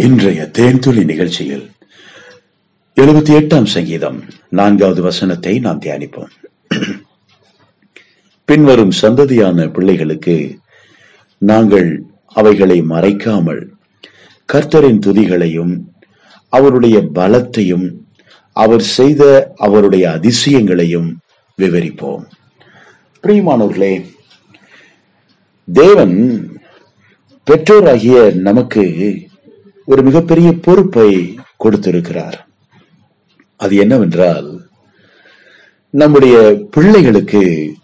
இன்றைய தேன்துளி நிகழ்ச்சியில் எழுபத்தி எட்டாம் சங்கீதம் நான்காவது வசனத்தை நாம் தியானிப்போம். பின்வரும் சந்ததியான பிள்ளைகளுக்கு நாங்கள் அவைகளை மறைக்காமல் கர்த்தரின் துதிகளையும் அவருடைய பலத்தையும் அவர் செய்த அவருடைய அதிசயங்களையும் விவரிப்போம். பிரியமானவர்களே தேவன் பெற்றோராகிய நமக்கு ஒரு மிகப்பெரிய பொறுப்பை கொடுத்திருக்கிறார். அது என்னவென்றால் நம்முடைய பிள்ளைகளுக்கு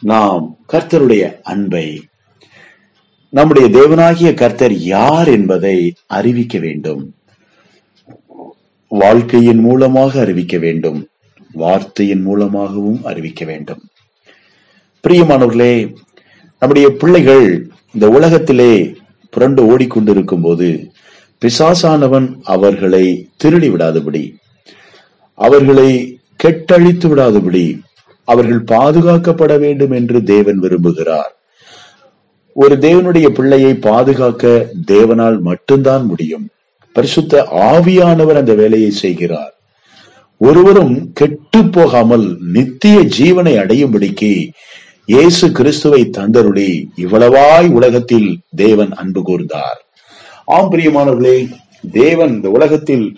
நாம் கர்த்தருடைய அன்பை நம்முடைய தேவனாகிய கர்த்தர் யார் என்பதை அறிவிக்க வேண்டும். வாழ்க்கையின் மூலமாக அறிவிக்க வேண்டும். வார்த்தையின் மூலமாகவும் அறிவிக்க வேண்டும். பிரியமானவர்களே நம்முடைய பிள்ளைகள் இந்த உலகத்திலே புரண்டு ஓடிக்கொண்டிருக்கும் போது பிசாசானவன் அவர்களை திருடி விடாதபடி அவர்களை கெட்டழித்து விடாதபடி அவர்கள் பாதுகாக்கப்பட வேண்டும் என்று தேவன் விரும்புகிறார். ஒரு தேவனுடைய பிள்ளையை பாதுகாக்க தேவனால் மட்டும்தான் முடியும். பரிசுத்த ஆவியானவர் அந்த வேலையை செய்கிறார். ஒருவரும் கெட்டு போகாமல் நித்திய ஜீவனை அடையும்படிக்கு இயேசு கிறிஸ்துவை தந்தருளி இவ்வளவாய் உலகத்தில் தேவன் அன்பு கூர்ந்தார். ஆம் பிரியமானவர்களே தேவன் இந்த உலகத்தில்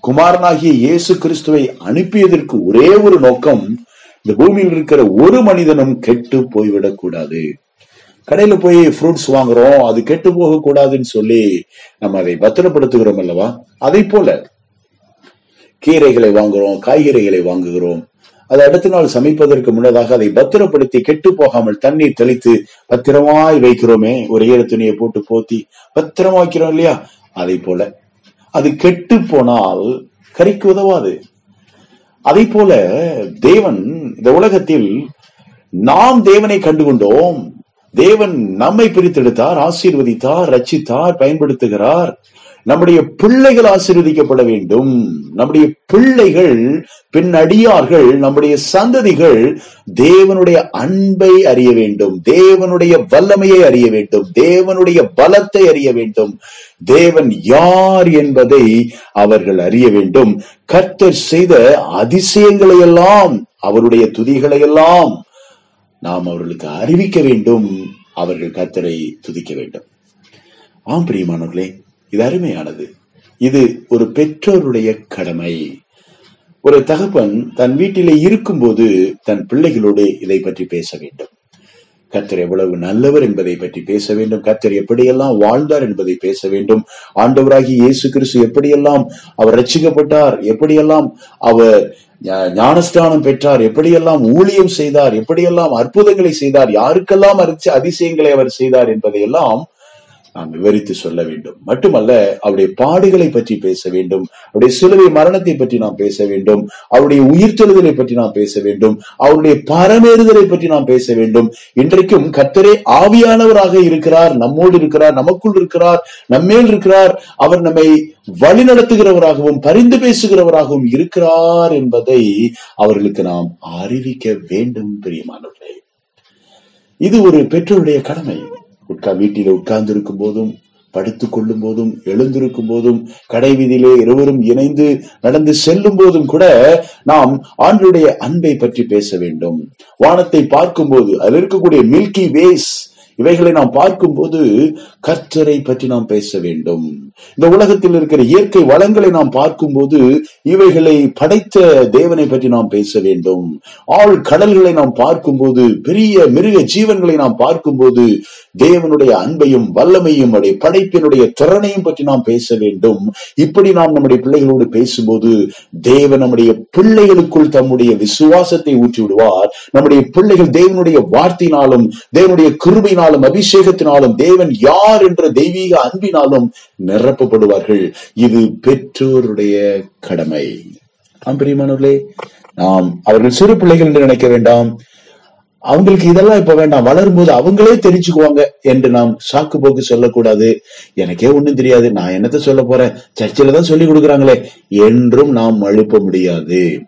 குமாரனாகிய இயேசு கிறிஸ்துவை அனுப்பியதற்கு ஒரே ஒரு நோக்கம் இந்த பூமியில் இருக்கிற ஒரு மனிதனும் கெட்டு போய்விடக் கூடாது. கடையில போய் ஃப்ரூட்ஸ் வாங்குறோம் அது கெட்டு போக கூடாதுன்னு சொல்லி நம்ம அதை பத்திரப்படுத்துகிறோம் அல்லவா? அதை போல கீரைகளை வாங்குறோம் காய்கறிகளை வாங்குகிறோம். அதை அடுத்த நாள் சமைப்பதற்கு முன்னதாக அதை பத்திரப்படுத்தி கெட்டு போகாமல் தண்ணீர் தெளித்து பத்திரமாய் வைக்கிறோமே ஒரு ஈர துணியை போட்டு போத்தி பத்திரமா வைக்கிறோம் இல்லையா? அதை போல. அது கெட்டு போனால் கறிக்கு உதவாது. அதை போல தேவன் இந்த உலகத்தில் நாம் தேவனை கண்டுகொண்டோம். தேவன் நம்மை பிரித்தெடுத்தார் ஆசீர்வதித்தார் ரச்சித்தார் பயன்படுத்துகிறார். நம்முடைய பிள்ளைகள் ஆசீர்வதிக்கப்பட வேண்டும். நம்முடைய பிள்ளைகள் பின்னடியார்கள் நம்முடைய சந்ததிகள் தேவனுடைய அன்பை அறிய வேண்டும். தேவனுடைய வல்லமையை அறிய வேண்டும். தேவனுடைய பலத்தை அறிய வேண்டும். தேவன் யார் என்பதை அவர்கள் அறிய வேண்டும். கர்த்தர் செய்த அதிசயங்களை எல்லாம் அவருடைய துதிகளை எல்லாம் நாம் அவர்களுக்கு அறிவிக்க வேண்டும். அவர்கள் கர்த்தரை துதிக்க வேண்டும். ஆம் பிரியமானவர்களே இது அருமையானது. இது ஒரு பெற்றோருடைய கடமை. ஒரு தகப்பன் தன் வீட்டிலே இருக்கும்போது தன் பிள்ளைகளோடு இதை பற்றி பேச வேண்டும். கத்தர் எவ்வளவு நல்லவர் என்பதை பற்றி பேச வேண்டும். கத்தர் எப்படியெல்லாம் வாழ்ந்தார் என்பதை பேச வேண்டும். ஆண்டவராகி இயேசு கிறிஸ்து எப்படியெல்லாம் அவர் ரச்சிக்கப்பட்டார் எப்படியெல்லாம் அவர் ஞானஸ்தானம் பெற்றார் எப்படியெல்லாம் ஊழியம் செய்தார் எப்படியெல்லாம் அற்புதங்களை செய்தார் யாருக்கெல்லாம் அரிச்ச அதிசயங்களை அவர் செய்தார் என்பதையெல்லாம் நாம் விவரித்து சொல்ல வேண்டும். மட்டுமல்ல அவருடைய பாடுகளை பற்றி பேச வேண்டும். அவருடைய சிலுவை மரணத்தை பற்றி நாம் பேச வேண்டும். அவருடைய உயிர்த்தெழுதலை பற்றி நாம் பேச வேண்டும். அவருடைய பரமேறுதலை பற்றி நாம் பேச வேண்டும். இன்றைக்கும் கத்தரே ஆவியானவராக இருக்கிறார். நம்மோடு இருக்கிறார். நமக்குள் இருக்கிறார். நம்மேல் இருக்கிறார். அவர் நம்மை வழிநடத்துகிறவராகவும் பரிந்து பேசுகிறவராகவும் இருக்கிறார் என்பதை அவர்களுக்கு நாம் அறிவிக்க வேண்டும் பிரியமானவர்களே. இது ஒரு பெற்றோருடைய கடமை. உட்கா வீட்டிலே உட்கார்ந்து இருக்கும் போதும் படுத்துக் கொள்ளும் போதும் எழுந்திருக்கும் போதும் கடை வீதியிலே இருவரும் இணைந்து நடந்து செல்லும் போதும் கூட நாம் ஆண்டுடைய அன்பை பற்றி பேச வேண்டும். வானத்தை பார்க்கும்போது அதில் இருக்கக்கூடிய மில்கி வேஸ் இவைகளை நாம் பார்க்கும் போது கர்த்தரை பற்றி நாம் பேச வேண்டும். இந்த உலகத்தில் இருக்கிற இயற்கை வளங்களை நாம் பார்க்கும்போது இவைகளை படைத்த தேவனை பற்றி நாம் பேச வேண்டும். ஆள் கடல்களை நாம் பார்க்கும்போது பெரிய மிருக ஜீவன்களை நாம் பார்க்கும்போது தேவனுடைய அன்பையும் வல்லமையும் அடைய படைப்பினுடைய திறனையும் பற்றி நாம் பேச வேண்டும். இப்படி நாம் நம்முடைய பிள்ளைகளோடு பேசும்போது தேவன் நம்முடைய பிள்ளைகளுக்குள் தம்முடைய விசுவாசத்தை ஊற்றி விடுவார் நம்முடைய பிள்ளைகள் தேவனுடைய வார்த்தையினாலும் தேவனுடைய கிருபையினாலும் அபிஷேகத்தினாலும் தேவன் யார் என்ற தெய்வீக அன்பினாலும் நிற நிரப்பப்படுவார்கள். இது பெற்றோருடைய கடமை. ஆம் பிரியமானவர்களே நாம் அவர்கள் சிறு பிள்ளைகள் என்று நினைக்க வேண்டாம். அவங்களுக்கு இதெல்லாம் இப்ப வேண்டாம். வளரும்போது அவங்களே தெரிஞ்சுக்குவாங்க என்று நாம் சாக்கு போக்கு சொல்லக்கூடாது. எனக்கே ஒண்ணும் தெரியாது. நான் என்னத்த சொல்ல போறேன்? சர்ச்சில் தான் சொல்லி கொடுக்குறாங்களே. என்றும் நாம் அழுப்ப முடியாது.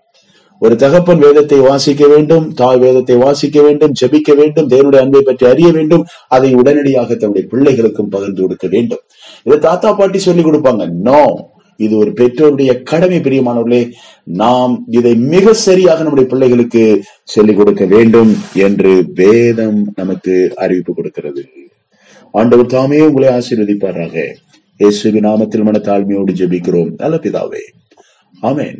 ஒரு தகப்பன் வேதத்தை வாசிக்க வேண்டும் தாய் வேதத்தை வாசிக்க வேண்டும் ஜெபிக்க வேண்டும் தேவனுடைய அன்பை பற்றி அறிய வேண்டும் அதை உடனடியாக தன்னுடைய பிள்ளைகளுக்கும் பகிர்ந்து கொடுக்க வேண்டும். இதை தாத்தா பாட்டி சொல்லி கொடுப்பாங்க. நோ இது ஒரு பெற்றோருடைய கடமை பிரியமானவர்களே. நாம் இதை மிக சரியாக நம்முடைய பிள்ளைகளுக்கு சொல்லிக் கொடுக்க வேண்டும் என்று வேதம் நமக்கு அறிவிப்பு கொடுக்கிறது. ஆண்டவர் தாமே உங்களை ஆசீர்வதிப்பாராக. இயேசுவின் நாமத்தில் மன தாழ்மையோடு ஜெபிக்கிறோம். நல்ல பிதாவே. ஆமேன்.